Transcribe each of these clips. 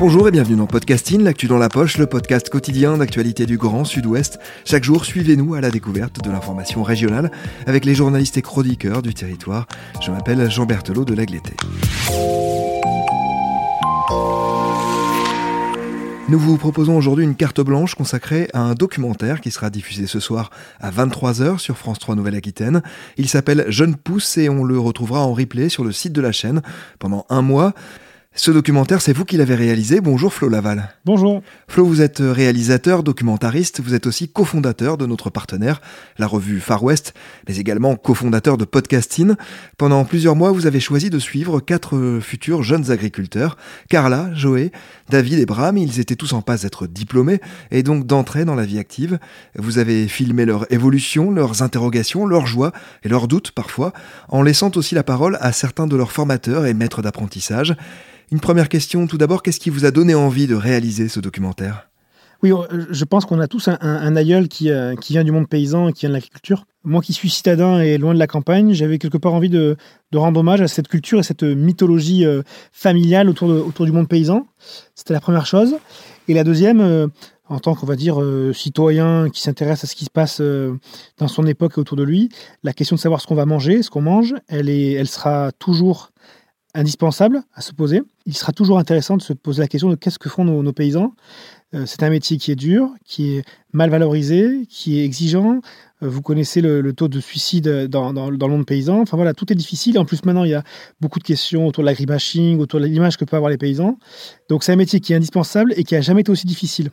Bonjour et bienvenue dans Podcasting, l'actu dans la poche, le podcast quotidien d'actualité du Grand Sud-Ouest. Chaque jour, suivez-nous à la découverte de l'information régionale avec les journalistes et chroniqueurs du territoire. Je m'appelle Jean Berthelot de l'Agleté. Nous vous proposons aujourd'hui une carte blanche consacrée à un documentaire qui sera diffusé ce soir à 23h sur France 3 Nouvelle-Aquitaine. Il s'appelle Jeune Pousse et on le retrouvera en replay sur le site de la chaîne pendant un mois. Ce documentaire, c'est vous qui l'avez réalisé. Bonjour Flo Laval. Bonjour. Flo, vous êtes réalisateur, documentariste, vous êtes aussi cofondateur de notre partenaire, la revue Far West, mais également cofondateur de Podcasting. Pendant plusieurs mois, vous avez choisi de suivre quatre futurs jeunes agriculteurs, Carla, Joé, David et Bram. Ils étaient tous en passe d'être diplômés et donc d'entrer dans la vie active. Vous avez filmé leur évolution, leurs interrogations, leurs joies et leurs doutes parfois, en laissant aussi la parole à certains de leurs formateurs et maîtres d'apprentissage. Une première question tout d'abord, qu'est-ce qui vous a donné envie de réaliser ce documentaire? Oui, euh, je pense qu'on a tous un, aïeul qui, euh, qui, vient du monde paysan et qui vient de l'agriculture. Moi qui suis citadin et loin de la campagne, j'avais quelque part envie de, rendre hommage à cette culture et cette mythologie euh, familiale autour du monde paysan. C'était la première chose. Et la deuxième, en tant qu'on va dire citoyen qui s'intéresse à ce qui se passe dans son époque et autour de lui, la question de savoir ce qu'on va manger, ce qu'on mange, elle, est, elle sera toujours indispensable à se poser. Il sera toujours intéressant de se poser la question de qu'est-ce que font nos, paysans. Euh, c'est un métier qui est dur, qui est mal valorisé, qui est exigeant. Euh, vous connaissez le, taux de suicide dans, dans, le monde paysan. Enfin voilà, tout est difficile. En plus, maintenant, il y a beaucoup de questions autour de l'agribashing, autour de l'image que peuvent avoir les paysans. Donc, c'est un métier qui est indispensable et qui a jamais été aussi difficile.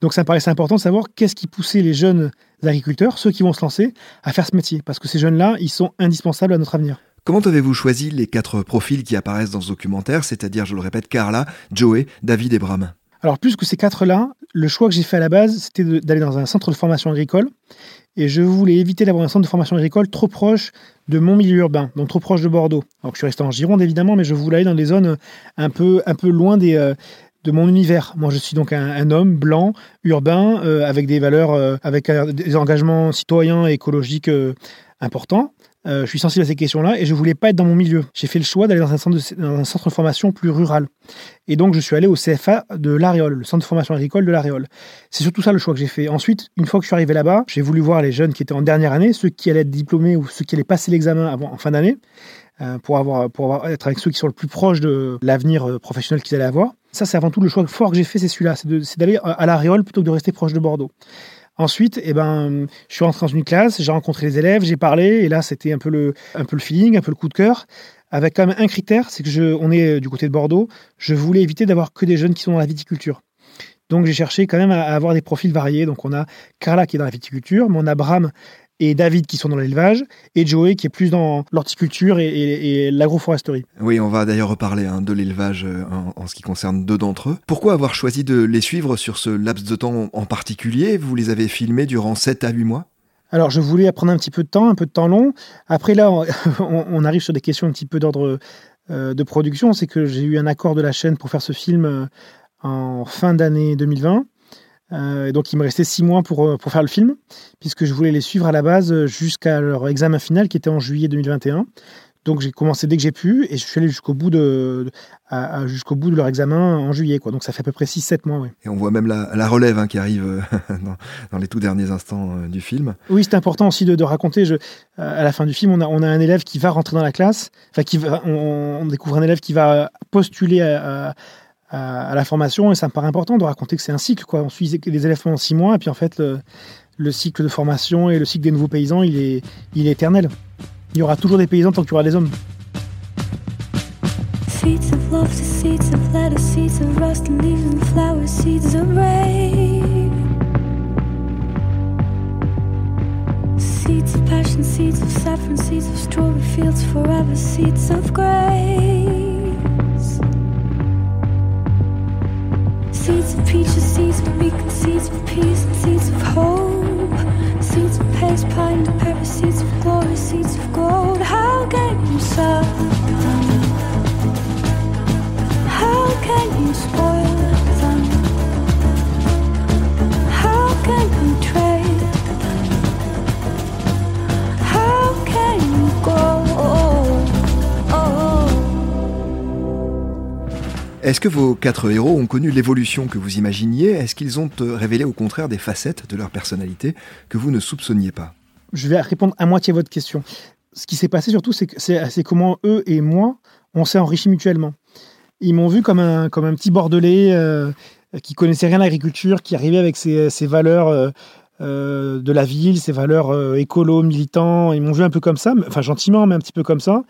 Donc, ça me paraissait important de savoir qu'est-ce qui poussait les jeunes agriculteurs, ceux qui vont se lancer, à faire ce métier. Parce que ces jeunes-là, ils sont indispensables à notre avenir. Comment avez-vous choisi les quatre profils qui apparaissent dans ce documentaire, c'est-à-dire, je le répète, Carla, Joey, David et Bram? Alors, plus que ces quatre-là, le choix que j'ai fait à la base, c'était d'aller dans un centre de formation agricole. Et je voulais éviter d'avoir un centre de formation agricole trop proche de mon milieu urbain, donc trop proche de Bordeaux. Alors, je suis resté en Gironde, évidemment, mais je voulais aller dans des zones un peu, un peu loin des, euh, de mon univers. Moi, je suis donc un, homme blanc, urbain, euh, avec des valeurs, euh, avec des engagements citoyens et écologiques importants. Euh, je suis sensible à ces questions-là et je voulais pas être dans mon milieu. J'ai fait le choix d'aller dans un centre de, formation plus rural. Et donc, je suis allé au CFA de l'Aréole, le centre de formation agricole de l'Aréole. C'est surtout ça le choix que j'ai fait. Ensuite, une fois que je suis arrivé là-bas, j'ai voulu voir les jeunes qui étaient en dernière année, ceux qui allaient être diplômés ou ceux qui allaient passer l'examen en fin d'année, euh, pour avoir pour avoir être avec ceux qui sont le plus proches de l'avenir euh, professionnel qu'ils allaient avoir. Ça, c'est avant tout le choix fort que j'ai fait, c'est celui-là, c'est d'aller à l'Aréole plutôt que de rester proche de Bordeaux. Ensuite, eh ben, je suis rentré dans une classe, j'ai rencontré les élèves, j'ai parlé, et là, c'était un peu le, un peu le feeling, un peu le coup de cœur. Avec quand même un critère, c'est que je, on est euh, du côté de Bordeaux, je voulais éviter d'avoir que des jeunes qui sont dans la viticulture. Donc j'ai cherché quand même à avoir des profils variés. Donc on a Carla qui est dans la viticulture, mais on a Bram et David qui sont dans l'élevage, et Joey qui est plus dans l'horticulture et, l'agroforesterie. Oui, on va d'ailleurs reparler hein, de l'élevage euh, en, ce qui concerne deux d'entre eux. Pourquoi avoir choisi de les suivre sur ce laps de temps en particulier? Vous les avez filmés durant 7 à 8 mois? Alors, je voulais prendre un petit peu de temps, un peu de temps long. Après, là, on, arrive sur des questions un petit peu d'ordre euh, de production. C'est que j'ai eu un accord de la chaîne pour faire ce film euh, en fin d'année 2020. Euh, et donc il me restait six mois pour, euh, pour faire le film, puisque je voulais les suivre à la base euh, jusqu'à leur examen final qui était en juillet 2021. Donc j'ai commencé dès que j'ai pu et je suis allé jusqu'au bout de, jusqu'au bout de leur examen en juillet. Quoi. Donc ça fait à peu près 6-7 mois. Et on voit même la, la relève hein, qui arrive dans, les tout derniers instants du film. Oui, c'est important aussi de, de raconter. Je, à la fin du film, on a, on a un élève qui va rentrer dans la classe. Enfin, qui va, on, découvre un élève qui va postuler à à, la formation et ça me paraît important de raconter que c'est un cycle. Quoi. On suit des élèves pendant six mois et puis en fait le, cycle de formation et le cycle des nouveaux paysans il est, il est éternel. Il y aura toujours des paysans tant qu'il y aura des hommes. Seeds of love to seeds of lettuce, seeds of rust and leaves and flowers, seeds of rain. Seeds of passion, seeds of saffron, seeds of strawberry fields forever, seeds of grace. Seeds of peaches, seeds of beacon, seeds of peace, seeds of hope. Seeds of pace, pine, and pepper, Est-ce que vos quatre héros ont connu l'évolution que vous imaginiez? Est-ce qu'ils ont euh, révélé au contraire des facettes de leur personnalité que vous ne soupçonniez pas? Je vais répondre à moitié à votre question. Ce qui s'est passé surtout, c'est comment eux et moi, on s'est enrichis mutuellement. Ils m'ont vu comme un, petit bordelais euh, qui connaissait rien à l'agriculture, qui arrivait avec ses, valeurs euh, de la ville, ses valeurs écolo, militants. Ils m'ont vu un peu comme ça, enfin gentiment, mais un petit peu comme ça.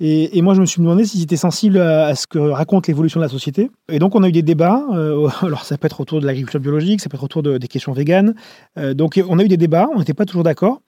Et, moi, je me suis demandé s'ils étaient sensibles à, ce que raconte l'évolution de la société. Et donc, on a eu des débats. Euh, alors, ça peut être autour de l'agriculture biologique, ça peut être autour de, des questions véganes. Euh, donc, on a eu des débats. On n'était pas toujours d'accord.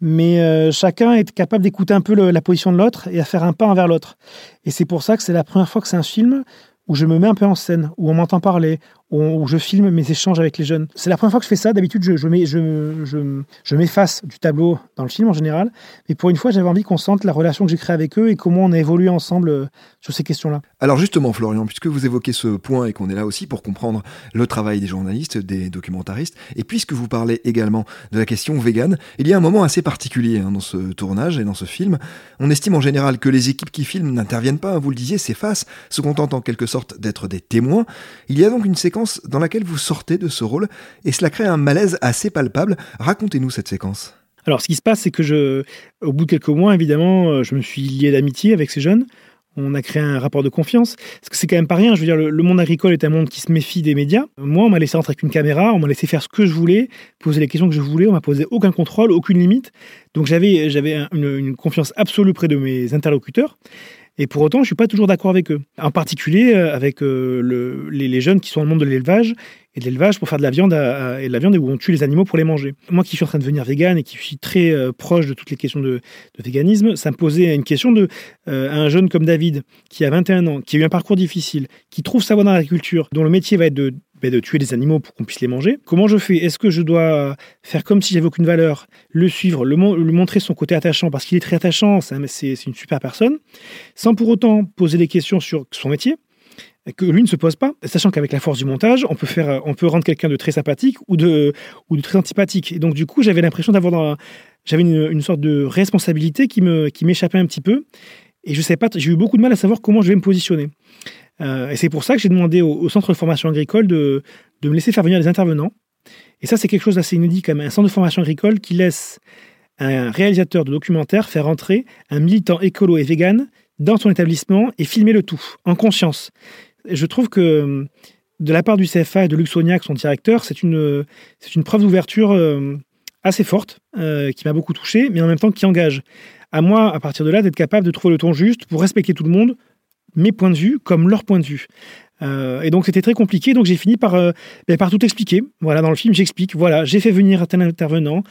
Mais euh, chacun est capable d'écouter un peu la position de l'autre et à faire un pas envers l'autre. Et c'est pour ça que c'est la première fois que c'est un film où je me mets un peu en scène, où on m'entend parler, où, je filme mes échanges avec les jeunes. C'est la première fois que je fais ça. D'habitude, je, m'efface du tableau dans le film en général. Mais pour une fois, j'avais envie qu'on sente la relation que j'ai créée avec eux et comment on a évolué ensemble euh, sur ces questions-là. Alors justement, Florian, puisque vous évoquez ce point et qu'on est là aussi pour comprendre le travail des journalistes, des documentaristes, et puisque vous parlez également de la question végane, il y a un moment assez particulier hein, dans ce tournage et dans ce film. On estime en général que les équipes qui filment n'interviennent pas, hein, vous le disiez, s'effacent, se contentent en quelque sorte d'être des témoins. Il y a donc une séquence dans laquelle vous sortez de ce rôle et cela crée un malaise assez palpable. Racontez-nous cette séquence. Alors, ce qui se passe, c'est que je, au bout de quelques mois, évidemment, euh, je me suis lié d'amitié avec ces jeunes. On a créé un rapport de confiance. Parce que c'est quand même pas rien. Je veux dire, le, monde agricole est un monde qui se méfie des médias. Moi, on m'a laissé rentrer avec une caméra, on m'a laissé faire ce que je voulais, poser les questions que je voulais, on m'a posé aucun contrôle, aucune limite. Donc j'avais, j'avais une confiance absolue près de mes interlocuteurs. Et pour autant, je suis pas toujours d'accord avec eux. En particulier euh, avec euh, le, les, jeunes qui sont dans le monde de l'élevage et de l'élevage pour faire de la viande à, à, et de la viande où on tue les animaux pour les manger. Moi qui suis en train de devenir vegan et qui suis très euh, proche de toutes les questions de, de, véganisme, ça me posait une question de euh, un jeune comme David qui a 21 ans, qui a eu un parcours difficile, qui trouve sa voie dans l'agriculture, dont le métier va être de de tuer des animaux pour qu'on puisse les manger. Comment je fais? Est-ce que je dois faire comme si j'avais aucune valeur, le suivre, le, mon le montrer son côté attachant parce qu'il est très attachant, c'est une super personne, sans pour autant poser des questions sur son métier que lui ne se pose pas, sachant qu'avec la force du montage, on peut faire, on peut rendre quelqu'un de très sympathique ou de, ou de très antipathique. Et donc du coup, j'avais l'impression d'avoir, j'avais une, une, sorte de responsabilité qui me, qui m'échappait un petit peu. Et je sais pas, j'ai eu beaucoup de mal à savoir comment je vais me positionner. Euh, et c'est pour ça que j'ai demandé au, centre de formation agricole de, me laisser faire venir des intervenants. Et ça, c'est quelque chose d'assez inédit quand même. Un centre de formation agricole qui laisse un réalisateur de documentaire faire entrer un militant écolo et vegan dans son établissement et filmer le tout, en conscience. Je trouve que de la part du CFA et de Luc Sognac, son directeur, c'est une, une preuve d'ouverture euh, assez forte, euh, qui m'a beaucoup touché, mais en même temps qui engage. À moi, à partir de là, d'être capable de trouver le ton juste pour respecter tout le monde, mes points de vue comme leur point de vue. Euh, et donc c'était très compliqué, donc j'ai fini par, euh, ben, par tout expliquer. Voilà, dans le film, j'explique. Voilà, j'ai fait venir un tel intervenant,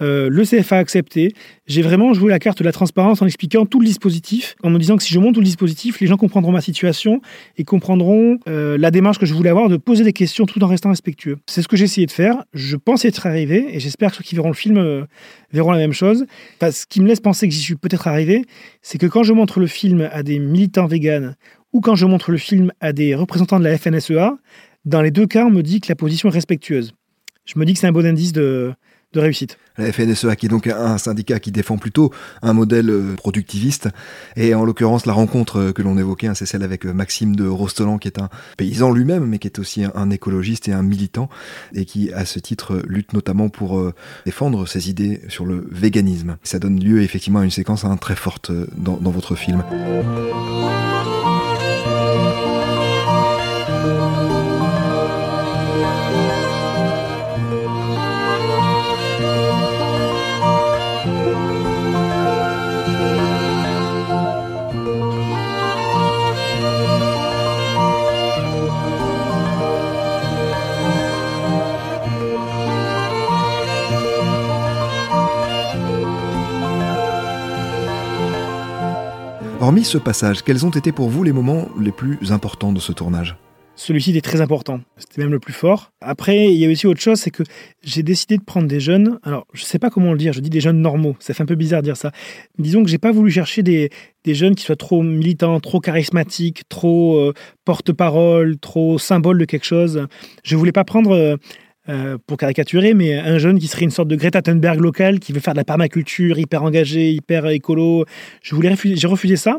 euh, le CFA a accepté. J'ai vraiment joué la carte de la transparence en expliquant tout le dispositif, en me disant que si je monte tout le dispositif, les gens comprendront ma situation et comprendront la démarche que je voulais avoir de poser des questions tout en restant respectueux. C'est ce que j'ai essayé de faire. Je pense être arrivé et j'espère que ceux qui verront le film verront la même chose. Enfin, ce qui me laisse penser que j'y suis peut-être arrivé, c'est que quand je montre le film à des militants véganes ou quand je montre le film à des représentants de la FNSEA, dans les deux cas, on me dit que la position est respectueuse. Je me dis que c'est un bon indice de, réussite. La FNSEA qui est donc un syndicat qui défend plutôt un modèle euh, productiviste et en l'occurrence la rencontre euh, que l'on évoquait, hein, c'est celle avec euh, Maxime de Rostolan qui est un paysan lui-même mais qui est aussi un, écologiste et un militant et qui à ce titre lutte notamment pour défendre ses idées sur le véganisme. Ça donne lieu effectivement à une séquence hein, très forte dans votre film. Hormis ce passage, quels ont été pour vous les moments les plus importants de ce tournage? Celui-ci était très important. C'était même le plus fort. Après, il y a aussi autre chose, c'est que j'ai décidé de prendre des jeunes. Alors, je ne sais pas comment le dire. Je dis des jeunes normaux. Ça fait un peu bizarre de dire ça. Disons que j'ai pas voulu chercher des, des jeunes qui soient trop militants, trop charismatiques, trop euh, porte-parole, trop symbole de quelque chose. Je voulais pas prendre euh, euh, pour caricaturer, mais un jeune qui serait une sorte de Greta Thunberg local, qui veut faire de la permaculture, hyper engagé, hyper écolo. Je voulais j'ai refusé ça.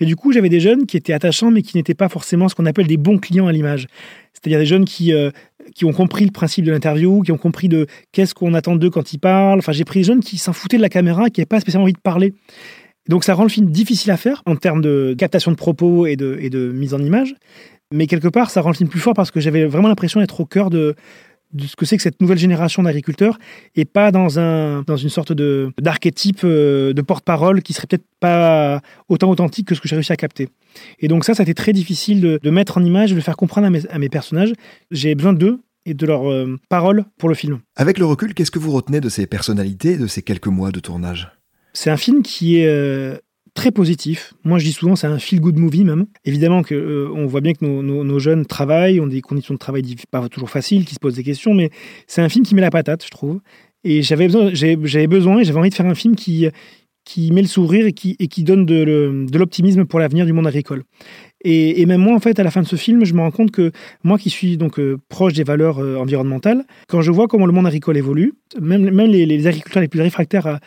Mais du coup, j'avais des jeunes qui étaient attachants, mais qui n'étaient pas forcément ce qu'on appelle des bons clients à l'image. C'est-à-dire des jeunes qui, euh, qui ont compris le principe de l'interview, qui ont compris de qu'est-ce qu'on attend d'eux quand ils parlent. Enfin, j'ai pris des jeunes qui s'en foutaient de la caméra, qui n'avaient pas spécialement envie de parler. Donc ça rend le film difficile à faire en termes de captation de propos et de, et de mise en image. Mais quelque part, ça rend le film plus fort parce que j'avais vraiment l'impression d'être au cœur de, de ce que c'est que cette nouvelle génération d'agriculteurs et pas dans, un, dans une sorte de, d'archétype euh, de porte-parole qui serait peut-être pas autant authentique que ce que j'ai réussi à capter. Et donc ça, ça a été très difficile de, mettre en image, de faire comprendre à mes, personnages. J'ai besoin d'eux et de leurs euh, paroles pour le film. Avec le recul, qu'est-ce que vous retenez de ces personnalités de ces quelques mois de tournage? C'est un film qui est euh, très positif. Moi, je dis souvent, c'est un feel-good movie même. Évidemment que euh, on voit bien que nos, jeunes travaillent, ont des conditions de travail pas toujours faciles, qui se posent des questions, mais c'est un film qui met la patate, je trouve. Et j'avais besoin, j'avais besoin et j'avais envie de faire un film qui qui met le sourire et qui, donne de, l'optimisme pour l'avenir du monde agricole. Et, même moi, en fait, à la fin de ce film, je me rends compte que moi qui suis donc euh, proche des valeurs euh, environnementales, quand je vois comment le monde agricole évolue, même, même les, les agriculteurs les plus réfractaires à,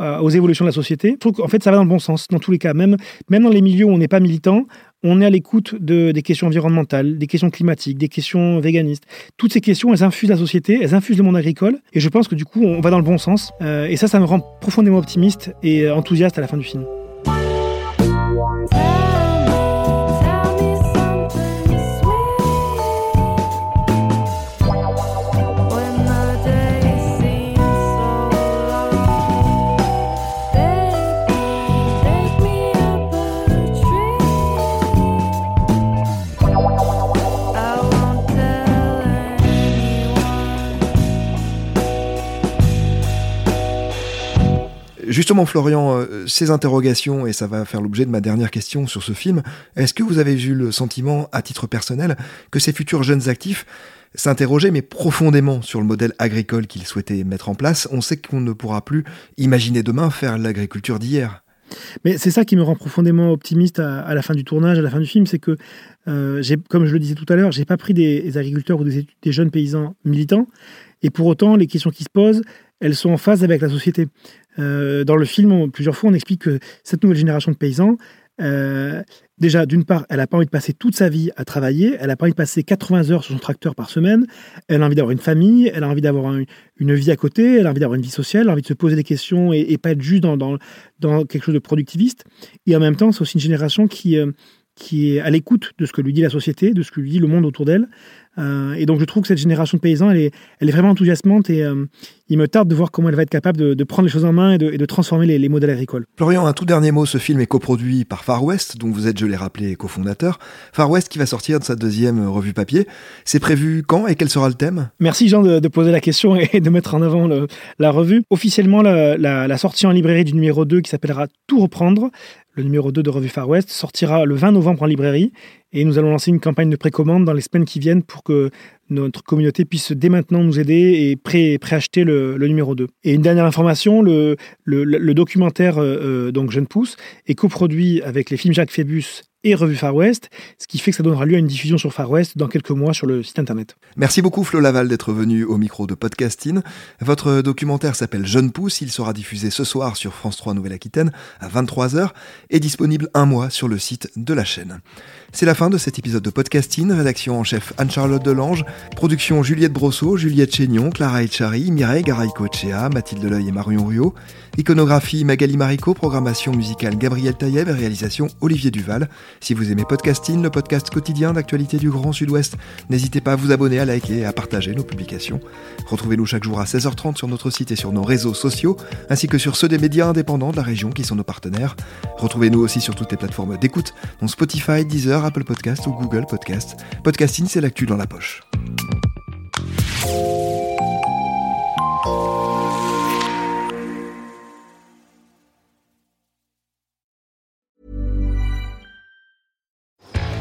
euh, aux évolutions de la société. Je trouve qu'en fait, ça va dans le bon sens, dans tous les cas. Même, même dans les milieux où on n'est pas militant, on est à l'écoute de, des questions environnementales, des questions climatiques, des questions véganistes. Toutes ces questions, elles infusent la société, elles infusent le monde agricole. Et je pense que du coup, on va dans le bon sens. Euh, et ça, ça me rend profondément optimiste et enthousiaste à la fin du film. Justement, Florian, euh, ces interrogations, et ça va faire l'objet de ma dernière question sur ce film, est-ce que vous avez eu le sentiment, à titre personnel, que ces futurs jeunes actifs s'interrogeaient mais profondément sur le modèle agricole qu'ils souhaitaient mettre en place? On sait qu'on ne pourra plus imaginer demain faire l'agriculture d'hier. Mais c'est ça qui me rend profondément optimiste à, la fin du tournage, à la fin du film, c'est que, euh, comme je le disais tout à l'heure, j'ai pas pris des, agriculteurs ou des, des, jeunes paysans militants, et pour autant, les questions qui se posent, elles sont en phase avec la société. Euh, dans le film, plusieurs fois, on explique que cette nouvelle génération de paysans, euh, déjà, d'une part, elle n'a pas envie de passer toute sa vie à travailler, elle n'a pas envie de passer 80 heures sur son tracteur par semaine, elle a envie d'avoir une famille, elle a envie d'avoir une vie à côté, elle a envie d'avoir une vie sociale, elle a envie de se poser des questions et, pas être juste dans, quelque chose de productiviste. Et en même temps, c'est aussi une génération qui, euh, qui est à l'écoute de ce que lui dit la société, de ce que lui dit le monde autour d'elle. Euh, et donc je trouve que cette génération de paysans, elle est, elle est vraiment enthousiasmante et euh, il me tarde de voir comment elle va être capable de, prendre les choses en main et de, transformer les, modèles agricoles. Florian, un tout dernier mot, ce film est coproduit par Far West, dont vous êtes, je l'ai rappelé, cofondateur. Far West qui va sortir de sa deuxième revue papier. C'est prévu quand et quel sera le thème? Merci Jean de, poser la question et de mettre en avant la revue. Officiellement, la, la sortie en librairie du numéro 2 qui s'appellera Tout reprendre le numéro 2 de Revue Far West, sortira le 20 novembre en librairie et nous allons lancer une campagne de précommande dans les semaines qui viennent pour que notre communauté puisse dès maintenant nous aider et pré préacheter le, numéro 2. Et une dernière information, le, le, documentaire euh, euh, donc Jeune Pousse est coproduit avec les films Jacques Phébus et Revue Far West, ce qui fait que ça donnera lieu à une diffusion sur Far West dans quelques mois sur le site internet. Merci beaucoup Flo Laval d'être venu au micro de Podcasting. Votre documentaire s'appelle Jeune Pousse, il sera diffusé ce soir sur France 3 Nouvelle-Aquitaine à 23h et disponible un mois sur le site de la chaîne. C'est la fin de cet épisode de Podcasting, rédaction en chef Anne-Charlotte Delange, production Juliette Brosseau, Juliette Chénion, Clara Echari, Mireille Garay-Cochea, Mathilde Leuil et Marion Ruot, iconographie Magali Marico, programmation musicale Gabriel Taïeb et réalisation Olivier Duval. Si vous aimez Podcasting, le podcast quotidien d'actualité du Grand Sud-Ouest, n'hésitez pas à vous abonner, à liker et à partager nos publications. Retrouvez-nous chaque jour à 16h30 sur notre site et sur nos réseaux sociaux, ainsi que sur ceux des médias indépendants de la région qui sont nos partenaires. Retrouvez-nous aussi sur toutes les plateformes d'écoute, dont Spotify, Deezer, Apple Podcast ou Google Podcast. Podcasting, c'est l'actu dans la poche.